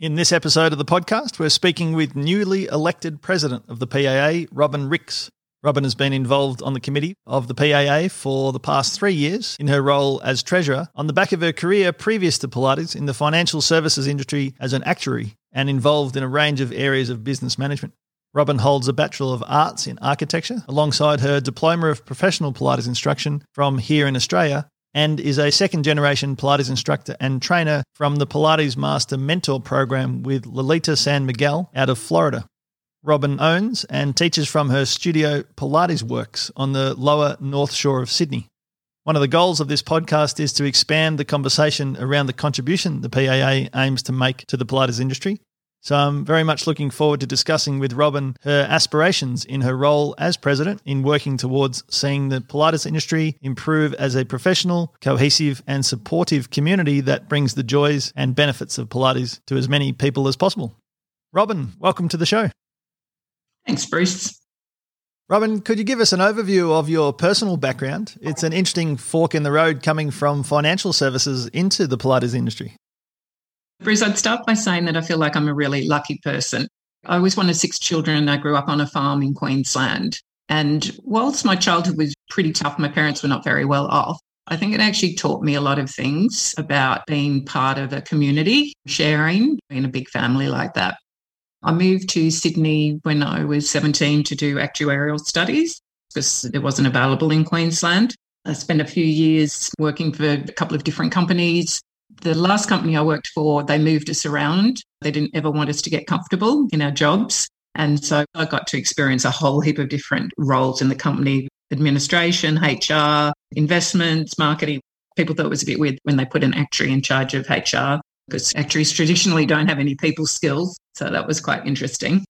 In this episode of the podcast, we're speaking with newly elected president of the PAA, Robin Rix. Robin has been involved on the committee of the PAA for the past three years in her role as treasurer on the back of her career previous to Pilates in the financial services industry as an actuary and involved in a range of areas of business management. Robin holds a Bachelor of Arts in Architecture alongside her Diploma of Professional Pilates Instruction from here in Australia and is a second generation Pilates instructor and trainer from the Pilates Master Mentor program with Lolita San Miguel out of Florida. Robin owns and teaches from her studio Pilates Works on the lower North Shore of Sydney. One of the goals of this podcast is to expand the conversation around the contribution the PAA aims to make to the Pilates industry. So I'm very much looking forward to discussing with Robin her aspirations in her role as president in working towards seeing the Pilates industry improve as a professional, cohesive, and supportive community that brings the joys and benefits of Pilates to as many people as possible. Robin, welcome to the show. Thanks, Bruce. Robin, could you give us an overview of your personal background? It's an interesting fork in the road coming from financial services into the Pilates industry. Bruce, I'd start by saying that I feel like I'm a really lucky person. I was one of six children. I grew up on a farm in Queensland. And whilst my childhood was pretty tough, my parents were not very well off. I think it actually taught me a lot of things about being part of a community, sharing in a big family like that. I moved to Sydney when I was 17 to do actuarial studies because it wasn't available in Queensland. I spent a few years working for a couple of different companies. The last company I worked for, they moved us around. They didn't ever want us to get comfortable in our jobs. And so I got to experience a whole heap of different roles in the company administration, HR, investments, marketing. People thought it was a bit weird when they put an actuary in charge of HR because actuaries traditionally don't have any people skills. So that was quite interesting.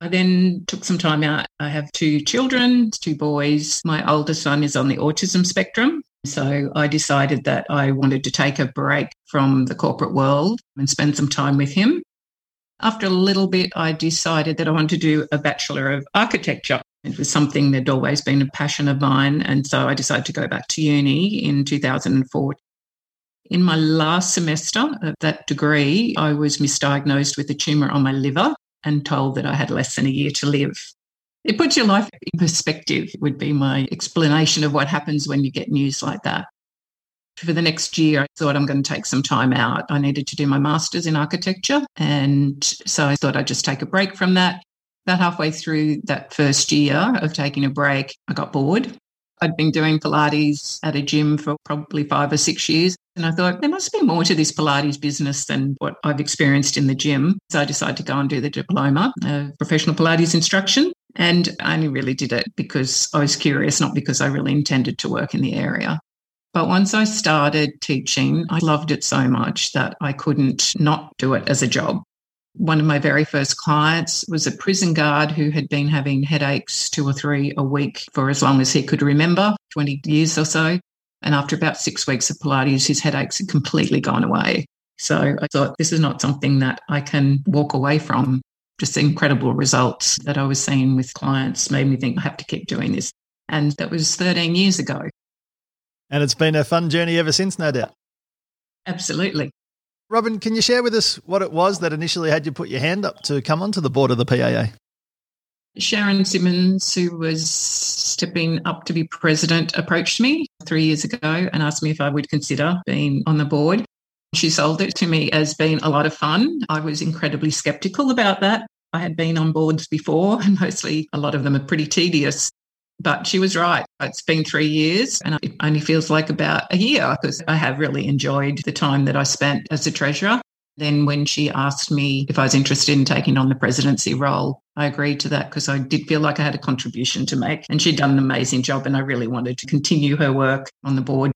I then took some time out. I have two children, two boys. My oldest son is on the autism spectrum. So I decided that I wanted to take a break from the corporate world and spend some time with him. After a little bit, I decided that I wanted to do a Bachelor of Architecture. It was something that had always been a passion of mine. And so I decided to go back to uni in 2004 in my last semester of that degree, I was misdiagnosed with a tumour on my liver and told that I had less than a year to live. It puts your life in perspective, would be my explanation of what happens when you get news like that. For the next year, I thought I'm going to take some time out. I needed to do my master's in architecture. And so I thought I'd just take a break from that. About halfway through that first year of taking a break, I got bored I'd been doing Pilates at a gym for probably five or six years. And I thought there must be more to this Pilates business than what I've experienced in the gym. So I decided to go and do the diploma of professional Pilates instruction. And I only really did it because I was curious, not because I really intended to work in the area. But once I started teaching, I loved it so much that I couldn't not do it as a job. One of my very first clients was a prison guard who had been having headaches two or three a week for as long as he could remember 20 years or so. And after about six weeks of Pilates, his headaches had completely gone away. So I thought, this is not something that I can walk away from. Just incredible results that I was seeing with clients made me think I have to keep doing this. And that was 13 years ago. And it's been a fun journey ever since, no doubt. Absolutely. Robin, can you share with us what it was that initially had you put your hand up to come onto the board of the PAA? Sharon Simmons, who was stepping up to be president, approached me three years ago and asked me if I would consider being on the board. She sold it to me as being a lot of fun. I was incredibly skeptical about that. I had been on boards before, and mostly a lot of them are pretty tedious. But she was right. It's been three years and it only feels like about a year because I have really enjoyed the time that I spent as a treasurer. Then, when she asked me if I was interested in taking on the presidency role, I agreed to that because I did feel like I had a contribution to make. And she'd done an amazing job, and I really wanted to continue her work on the board.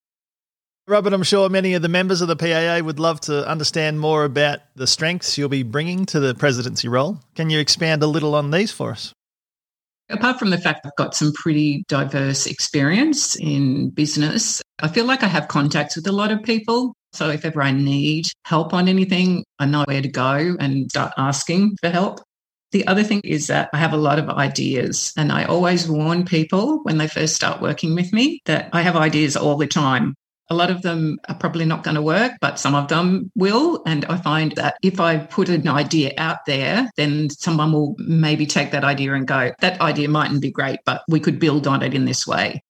Robert, I'm sure many of the members of the PAA would love to understand more about the strengths you'll be bringing to the presidency role. Can you expand a little on these for us? Apart from the fact I've got some pretty diverse experience in business, I feel like I have contacts with a lot of people. So if ever I need help on anything, I know where to go and start asking for help. The other thing is that I have a lot of ideas, and I always warn people when they first start working with me that I have ideas all the time. A lot of them are probably not going to work, but some of them will. And I find that if I put an idea out there, then someone will maybe take that idea and go, that idea mightn't be great, but we could build on it in this way.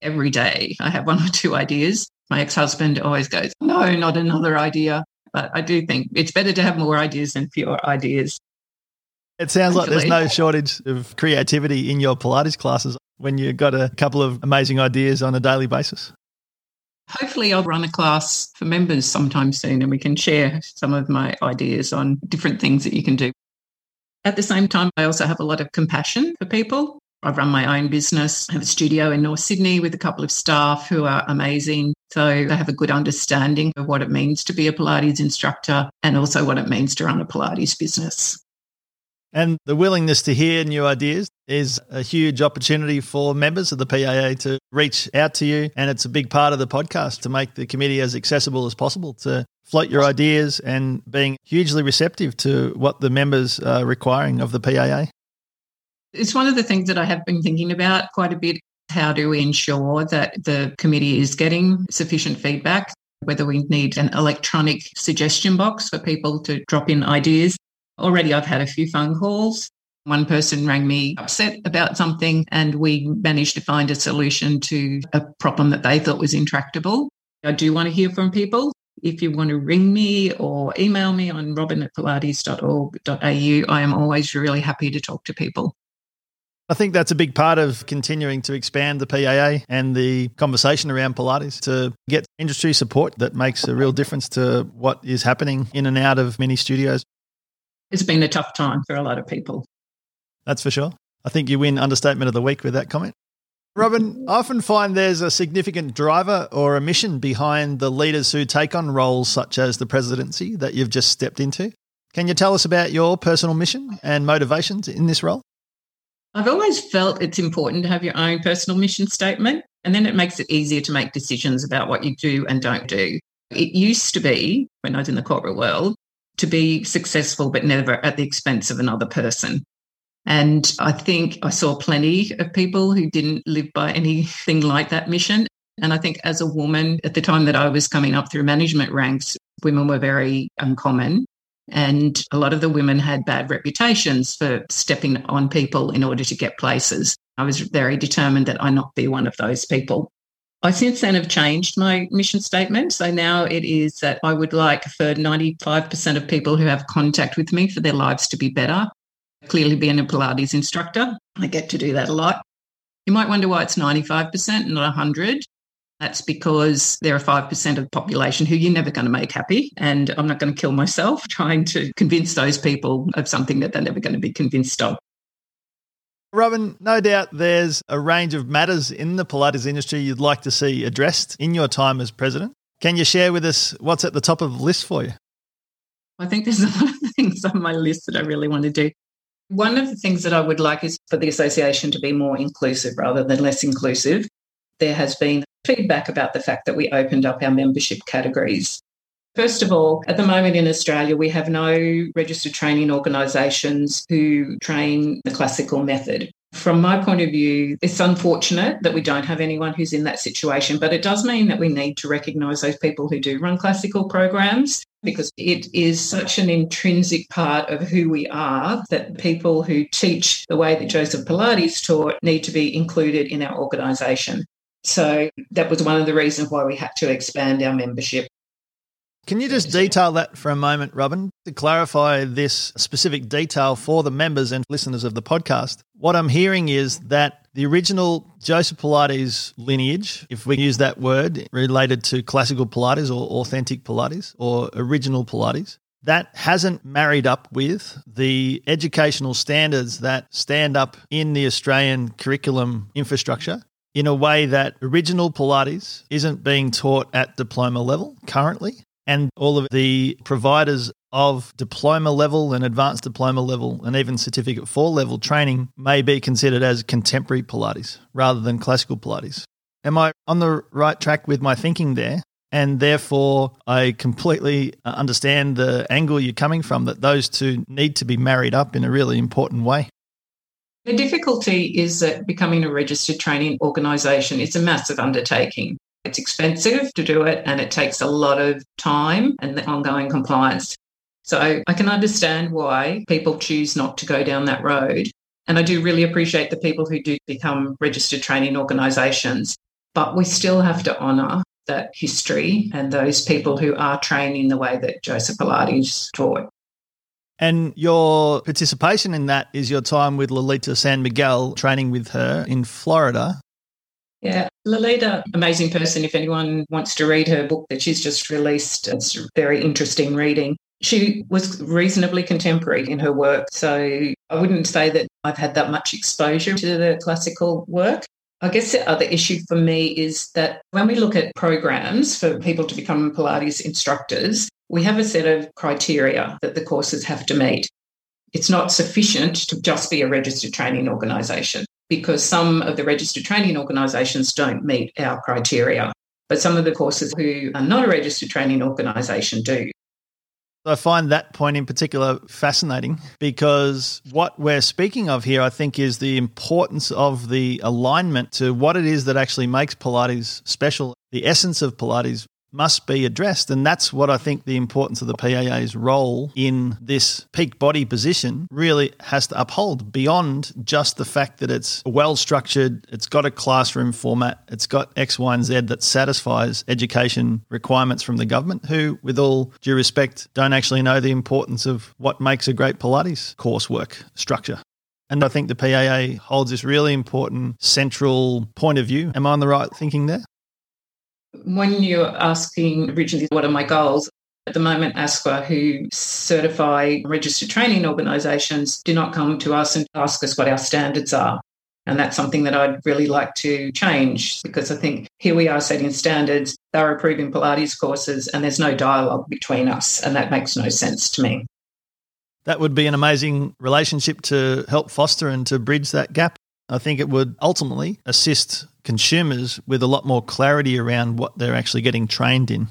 Every day I have one or two ideas. My ex husband always goes, no, not another idea. But I do think it's better to have more ideas than fewer ideas. It sounds like there's no shortage of creativity in your Pilates classes when you've got a couple of amazing ideas on a daily basis. Hopefully, I'll run a class for members sometime soon and we can share some of my ideas on different things that you can do. At the same time, I also have a lot of compassion for people. I run my own business, I have a studio in North Sydney with a couple of staff who are amazing. So I have a good understanding of what it means to be a Pilates instructor and also what it means to run a Pilates business. And the willingness to hear new ideas is a huge opportunity for members of the PAA to reach out to you. And it's a big part of the podcast to make the committee as accessible as possible to float your ideas and being hugely receptive to what the members are requiring of the PAA. It's one of the things that I have been thinking about quite a bit. How do we ensure that the committee is getting sufficient feedback? Whether we need an electronic suggestion box for people to drop in ideas Already, I've had a few phone calls. One person rang me upset about something, and we managed to find a solution to a problem that they thought was intractable. I do want to hear from people. If you want to ring me or email me on robin at pilates.org.au, I am always really happy to talk to people. I think that's a big part of continuing to expand the PAA and the conversation around Pilates to get industry support that makes a real difference to what is happening in and out of many studios it's been a tough time for a lot of people. That's for sure. I think you win understatement of the week with that comment. Robin, I often find there's a significant driver or a mission behind the leaders who take on roles such as the presidency that you've just stepped into. Can you tell us about your personal mission and motivations in this role? I've always felt it's important to have your own personal mission statement, and then it makes it easier to make decisions about what you do and don't do. It used to be, when I was in the corporate world, to be successful, but never at the expense of another person. And I think I saw plenty of people who didn't live by anything like that mission. And I think as a woman, at the time that I was coming up through management ranks, women were very uncommon. And a lot of the women had bad reputations for stepping on people in order to get places. I was very determined that I not be one of those people. I since then have changed my mission statement. So now it is that I would like for 95% of people who have contact with me for their lives to be better. Clearly, being a Pilates instructor, I get to do that a lot. You might wonder why it's 95%, not 100. That's because there are 5% of the population who you're never going to make happy. And I'm not going to kill myself trying to convince those people of something that they're never going to be convinced of. Robin, no doubt there's a range of matters in the Pilates industry you'd like to see addressed in your time as president. Can you share with us what's at the top of the list for you? I think there's a lot of things on my list that I really want to do. One of the things that I would like is for the association to be more inclusive rather than less inclusive. There has been feedback about the fact that we opened up our membership categories First of all, at the moment in Australia, we have no registered training organisations who train the classical method. From my point of view, it's unfortunate that we don't have anyone who's in that situation, but it does mean that we need to recognise those people who do run classical programs because it is such an intrinsic part of who we are that people who teach the way that Joseph Pilates taught need to be included in our organisation. So that was one of the reasons why we had to expand our membership. Can you just detail that for a moment, Robin, to clarify this specific detail for the members and listeners of the podcast? What I'm hearing is that the original Joseph Pilates lineage, if we use that word related to classical Pilates or authentic Pilates or original Pilates, that hasn't married up with the educational standards that stand up in the Australian curriculum infrastructure in a way that original Pilates isn't being taught at diploma level currently and all of the providers of diploma level and advanced diploma level and even certificate 4 level training may be considered as contemporary Pilates rather than classical Pilates. Am I on the right track with my thinking there? And therefore, I completely uh, understand the angle you're coming from that those two need to be married up in a really important way. The difficulty is that becoming a registered training organisation is a massive undertaking. It's expensive to do it and it takes a lot of time and the ongoing compliance. So I can understand why people choose not to go down that road. And I do really appreciate the people who do become registered training organisations. But we still have to honour that history and those people who are training the way that Joseph Pilates taught. And your participation in that is your time with Lolita San Miguel, training with her in Florida. Yeah, Lolita, amazing person. If anyone wants to read her book that she's just released, it's very interesting reading. She was reasonably contemporary in her work. So I wouldn't say that I've had that much exposure to the classical work. I guess the other issue for me is that when we look at programs for people to become Pilates instructors, we have a set of criteria that the courses have to meet. It's not sufficient to just be a registered training organisation because some of the registered training organisations don't meet our criteria. But some of the courses who are not a registered training organisation do. I find that point in particular fascinating because what we're speaking of here, I think, is the importance of the alignment to what it is that actually makes Pilates special. The essence of Pilates must be addressed. And that's what I think the importance of the PAA's role in this peak body position really has to uphold beyond just the fact that it's well structured, it's got a classroom format, it's got X, Y, and Z that satisfies education requirements from the government, who, with all due respect, don't actually know the importance of what makes a great Pilates coursework structure. And I think the PAA holds this really important central point of view. Am I on the right thinking there? When you're asking originally, what are my goals? At the moment, ASQA, who certify registered training organisations, do not come to us and ask us what our standards are. And that's something that I'd really like to change because I think here we are setting standards, they're approving Pilates courses, and there's no dialogue between us. And that makes no sense to me. That would be an amazing relationship to help foster and to bridge that gap. I think it would ultimately assist consumers with a lot more clarity around what they're actually getting trained in.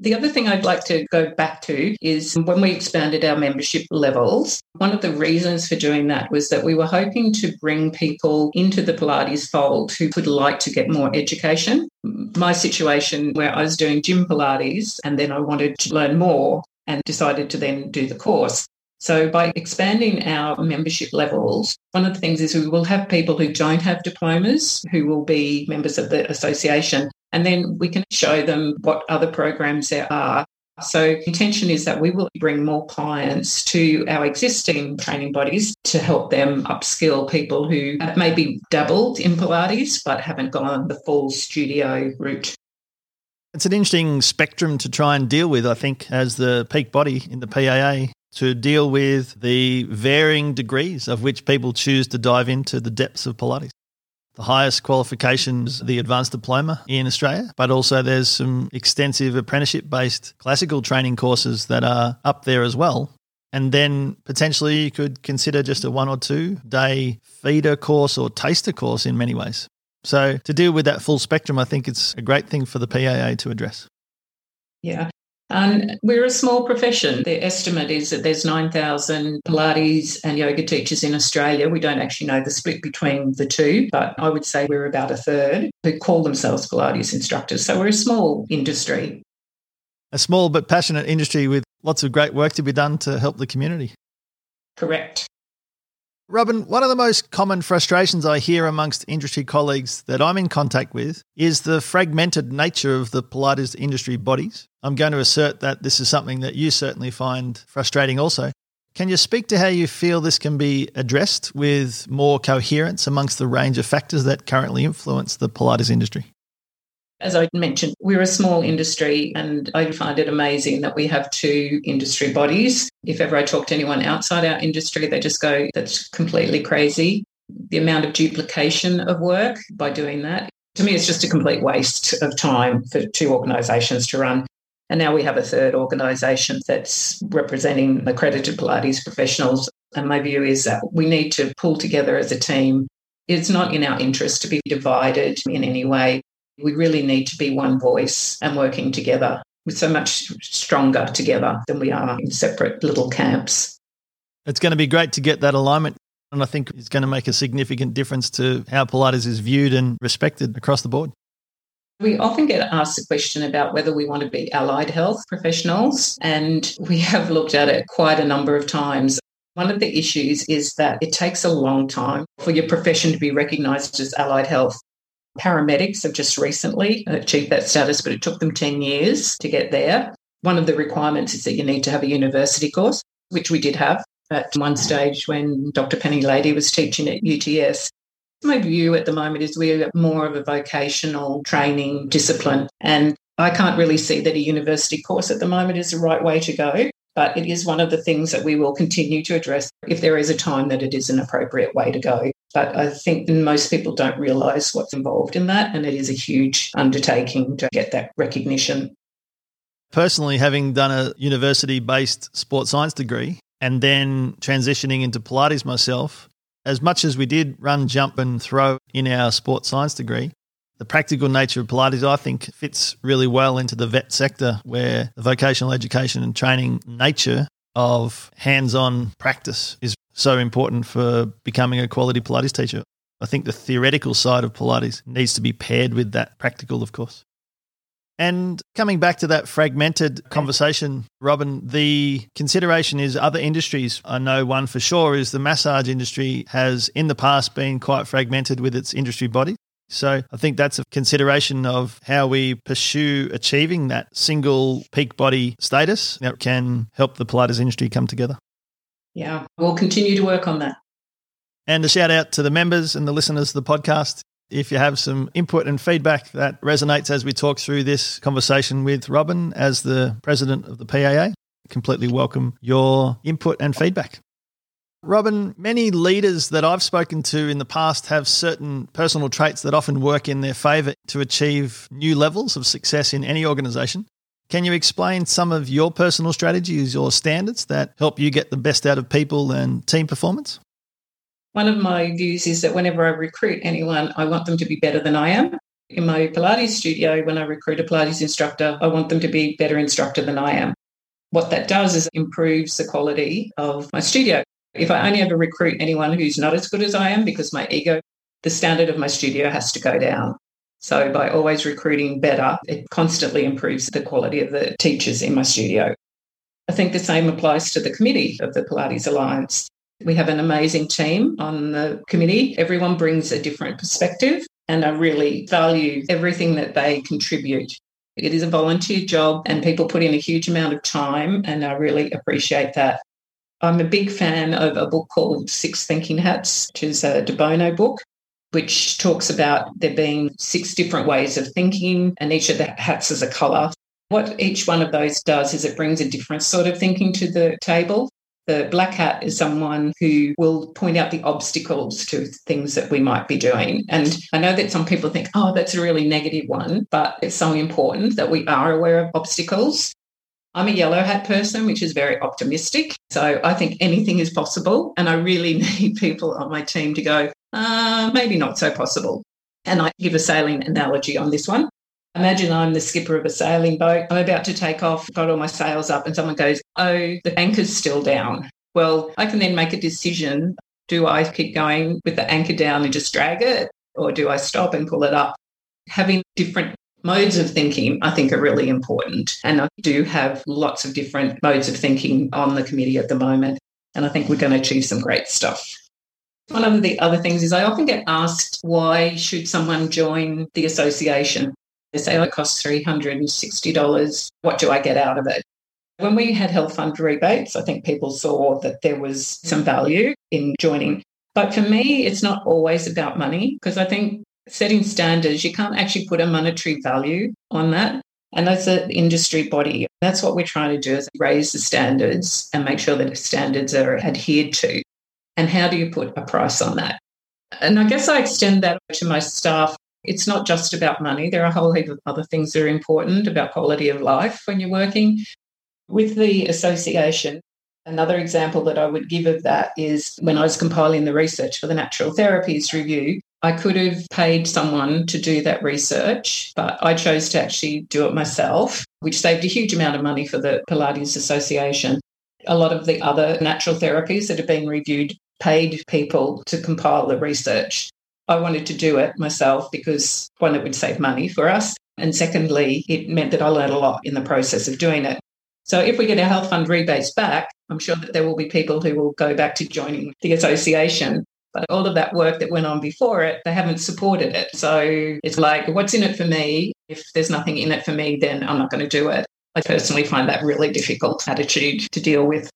The other thing I'd like to go back to is when we expanded our membership levels, one of the reasons for doing that was that we were hoping to bring people into the Pilates fold who would like to get more education. My situation where I was doing gym Pilates and then I wanted to learn more and decided to then do the course. So, by expanding our membership levels, one of the things is we will have people who don't have diplomas who will be members of the association, and then we can show them what other programs there are. So, intention is that we will bring more clients to our existing training bodies to help them upskill people who have maybe dabbled in Pilates but haven't gone the full studio route. It's an interesting spectrum to try and deal with, I think, as the peak body in the PAA to deal with the varying degrees of which people choose to dive into the depths of Pilates. The highest qualifications, the advanced diploma in Australia, but also there's some extensive apprenticeship based classical training courses that are up there as well. And then potentially you could consider just a one or two day feeder course or taster course in many ways. So, to deal with that full spectrum, I think it's a great thing for the PAA to address. Yeah. And we're a small profession. The estimate is that there's 9,000 Pilates and yoga teachers in Australia. We don't actually know the split between the two, but I would say we're about a third who call themselves Pilates instructors. So we're a small industry. A small but passionate industry with lots of great work to be done to help the community. Correct. Robin, one of the most common frustrations I hear amongst industry colleagues that I'm in contact with is the fragmented nature of the Pilates industry bodies. I'm going to assert that this is something that you certainly find frustrating also. Can you speak to how you feel this can be addressed with more coherence amongst the range of factors that currently influence the Pilates industry? As I mentioned, we're a small industry, and I find it amazing that we have two industry bodies. If ever I talk to anyone outside our industry, they just go, that's completely crazy. The amount of duplication of work by doing that, to me, it's just a complete waste of time for two organisations to run. And now we have a third organisation that's representing accredited Pilates professionals. And my view is that we need to pull together as a team. It's not in our interest to be divided in any way. We really need to be one voice and working together. We're so much stronger together than we are in separate little camps. It's going to be great to get that alignment. And I think it's going to make a significant difference to how Pilates is viewed and respected across the board. We often get asked the question about whether we want to be allied health professionals, and we have looked at it quite a number of times. One of the issues is that it takes a long time for your profession to be recognised as allied health. Paramedics have just recently achieved that status, but it took them 10 years to get there. One of the requirements is that you need to have a university course, which we did have at one stage when Dr. Penny Latey was teaching at UTS. My view at the moment is we're more of a vocational training discipline. And I can't really see that a university course at the moment is the right way to go. But it is one of the things that we will continue to address if there is a time that it is an appropriate way to go. But I think most people don't realise what's involved in that. And it is a huge undertaking to get that recognition. Personally, having done a university based sports science degree and then transitioning into Pilates myself, as much as we did run, jump, and throw in our sports science degree, the practical nature of Pilates, I think, fits really well into the vet sector where the vocational education and training nature of hands on practice is so important for becoming a quality Pilates teacher. I think the theoretical side of Pilates needs to be paired with that practical, of course. And coming back to that fragmented conversation, Robin, the consideration is other industries. I know one for sure is the massage industry has in the past been quite fragmented with its industry body. So I think that's a consideration of how we pursue achieving that single peak body status that can help the Pilates industry come together. Yeah, we'll continue to work on that. And a shout out to the members and the listeners of the podcast. If you have some input and feedback that resonates as we talk through this conversation with Robin as the president of the PAA, completely welcome your input and feedback. Robin, many leaders that I've spoken to in the past have certain personal traits that often work in their favour to achieve new levels of success in any organisation. Can you explain some of your personal strategies or standards that help you get the best out of people and team performance? One of my views is that whenever I recruit anyone, I want them to be better than I am. In my Pilates studio, when I recruit a Pilates instructor, I want them to be better instructor than I am. What that does is improves the quality of my studio. If I only ever recruit anyone who's not as good as I am because my ego, the standard of my studio has to go down. So by always recruiting better, it constantly improves the quality of the teachers in my studio. I think the same applies to the committee of the Pilates Alliance. We have an amazing team on the committee. Everyone brings a different perspective, and I really value everything that they contribute. It is a volunteer job, and people put in a huge amount of time, and I really appreciate that. I'm a big fan of a book called Six Thinking Hats, which is a De Bono book, which talks about there being six different ways of thinking, and each of the hats is a colour. What each one of those does is it brings a different sort of thinking to the table. The black hat is someone who will point out the obstacles to things that we might be doing. And I know that some people think, oh, that's a really negative one, but it's so important that we are aware of obstacles. I'm a yellow hat person, which is very optimistic. So I think anything is possible. And I really need people on my team to go, uh, maybe not so possible. And I give a sailing analogy on this one. Imagine I'm the skipper of a sailing boat. I'm about to take off, got all my sails up, and someone goes, Oh, the anchor's still down. Well, I can then make a decision. Do I keep going with the anchor down and just drag it? Or do I stop and pull it up? Having different modes of thinking, I think, are really important. And I do have lots of different modes of thinking on the committee at the moment. And I think we're going to achieve some great stuff. One of the other things is I often get asked why should someone join the association? They say, oh, it costs $360. What do I get out of it? When we had health fund rebates, I think people saw that there was some value in joining. But for me, it's not always about money because I think setting standards, you can't actually put a monetary value on that. And as an industry body, that's what we're trying to do is raise the standards and make sure that the standards are adhered to. And how do you put a price on that? And I guess I extend that to my staff it's not just about money. There are a whole heap of other things that are important about quality of life when you're working. With the association, another example that I would give of that is when I was compiling the research for the natural therapies review, I could have paid someone to do that research, but I chose to actually do it myself, which saved a huge amount of money for the Pilates Association. A lot of the other natural therapies that have been reviewed paid people to compile the research. I wanted to do it myself because one, it would save money for us. And secondly, it meant that I learned a lot in the process of doing it. So if we get our health fund rebates back, I'm sure that there will be people who will go back to joining the association. But all of that work that went on before it, they haven't supported it. So it's like, what's in it for me? If there's nothing in it for me, then I'm not going to do it. I personally find that really difficult attitude to deal with.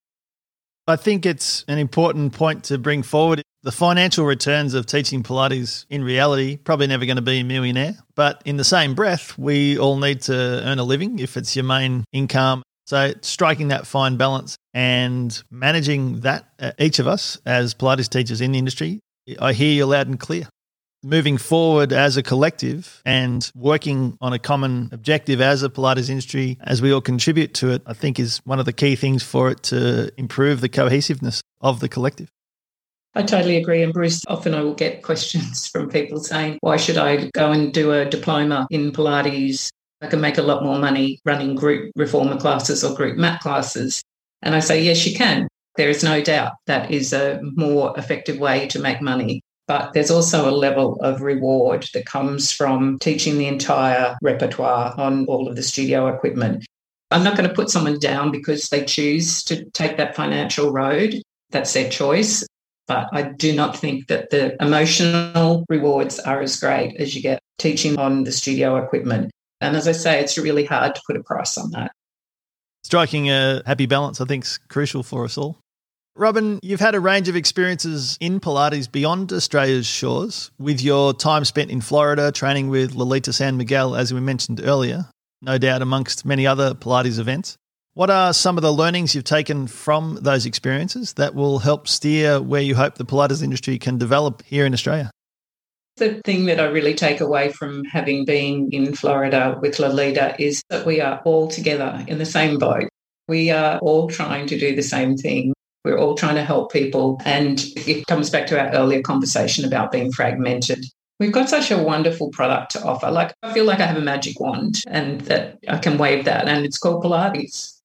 I think it's an important point to bring forward. The financial returns of teaching Pilates in reality probably never going to be a millionaire, but in the same breath, we all need to earn a living if it's your main income. So striking that fine balance and managing that, uh, each of us as Pilates teachers in the industry, I hear you loud and clear moving forward as a collective and working on a common objective as a Pilates industry, as we all contribute to it, I think is one of the key things for it to improve the cohesiveness of the collective. I totally agree. And Bruce, often I will get questions from people saying, why should I go and do a diploma in Pilates? I can make a lot more money running group reformer classes or group mat classes. And I say, yes, you can. There is no doubt that is a more effective way to make money. But there's also a level of reward that comes from teaching the entire repertoire on all of the studio equipment. I'm not going to put someone down because they choose to take that financial road. That's their choice. But I do not think that the emotional rewards are as great as you get teaching on the studio equipment. And as I say, it's really hard to put a price on that. Striking a happy balance, I think, is crucial for us all. Robin, you've had a range of experiences in Pilates beyond Australia's shores, with your time spent in Florida training with Lolita San Miguel, as we mentioned earlier, no doubt amongst many other Pilates events. What are some of the learnings you've taken from those experiences that will help steer where you hope the Pilates industry can develop here in Australia? The thing that I really take away from having been in Florida with Lolita is that we are all together in the same boat. We are all trying to do the same thing. We're all trying to help people. And it comes back to our earlier conversation about being fragmented. We've got such a wonderful product to offer. Like, I feel like I have a magic wand and that I can wave that, and it's called Pilates.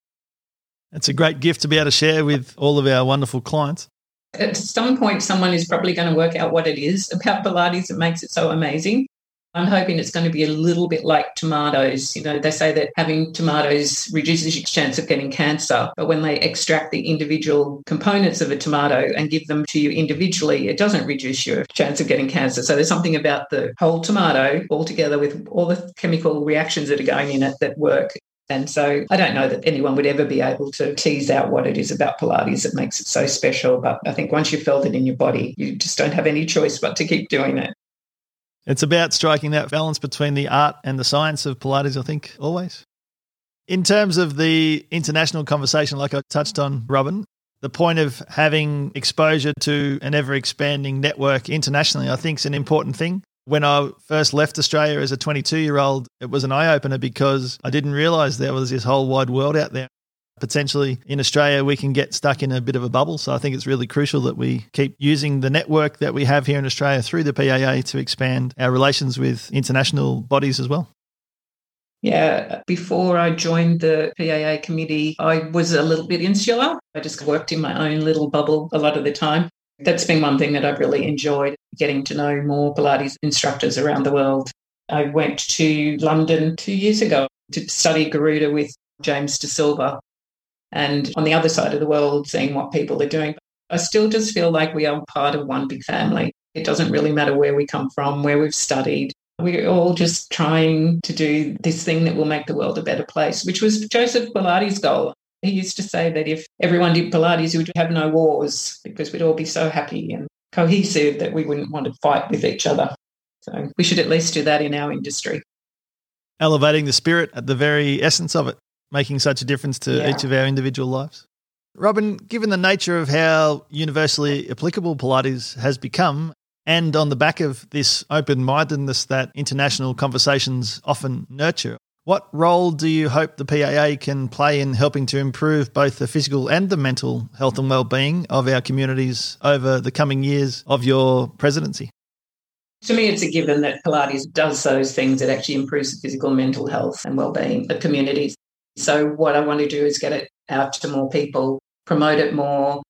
It's a great gift to be able to share with all of our wonderful clients. At some point, someone is probably going to work out what it is about Pilates that makes it so amazing. I'm hoping it's going to be a little bit like tomatoes. You know, they say that having tomatoes reduces your chance of getting cancer, but when they extract the individual components of a tomato and give them to you individually, it doesn't reduce your chance of getting cancer. So there's something about the whole tomato altogether with all the chemical reactions that are going in it that work. And so I don't know that anyone would ever be able to tease out what it is about Pilates that makes it so special. But I think once you've felt it in your body, you just don't have any choice but to keep doing it. It's about striking that balance between the art and the science of Pilates, I think, always. In terms of the international conversation, like I touched on, Robin, the point of having exposure to an ever expanding network internationally, I think, is an important thing. When I first left Australia as a 22 year old, it was an eye opener because I didn't realize there was this whole wide world out there potentially in Australia we can get stuck in a bit of a bubble. So I think it's really crucial that we keep using the network that we have here in Australia through the PAA to expand our relations with international bodies as well. Yeah, before I joined the PAA committee, I was a little bit insular. I just worked in my own little bubble a lot of the time. That's been one thing that I've really enjoyed getting to know more Pilates instructors around the world. I went to London two years ago to study Garuda with James D'Silva, and on the other side of the world, seeing what people are doing. I still just feel like we are part of one big family. It doesn't really matter where we come from, where we've studied. We're all just trying to do this thing that will make the world a better place, which was Joseph Pilates' goal. He used to say that if everyone did Pilates, we would have no wars because we'd all be so happy and cohesive that we wouldn't want to fight with each other. So we should at least do that in our industry. Elevating the spirit at the very essence of it making such a difference to yeah. each of our individual lives. Robin, given the nature of how universally applicable Pilates has become, and on the back of this open mindedness that international conversations often nurture, what role do you hope the PAA can play in helping to improve both the physical and the mental health and well-being of our communities over the coming years of your presidency? To me, it's a given that Pilates does those things that actually improves the physical and mental health and well-being of communities. So, what I want to do is get it out to more people, promote it more.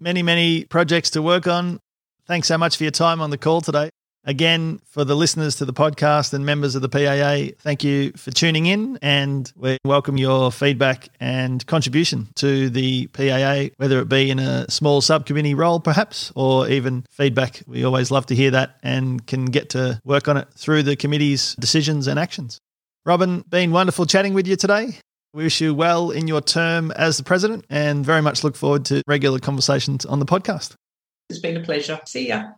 Many, many projects to work on. Thanks so much for your time on the call today. Again, for the listeners to the podcast and members of the PAA, thank you for tuning in and we welcome your feedback and contribution to the PAA, whether it be in a small subcommittee role perhaps or even feedback. We always love to hear that and can get to work on it through the committee's decisions and actions. Robin, been wonderful chatting with you today. We wish you well in your term as the president and very much look forward to regular conversations on the podcast. It's been a pleasure. See ya.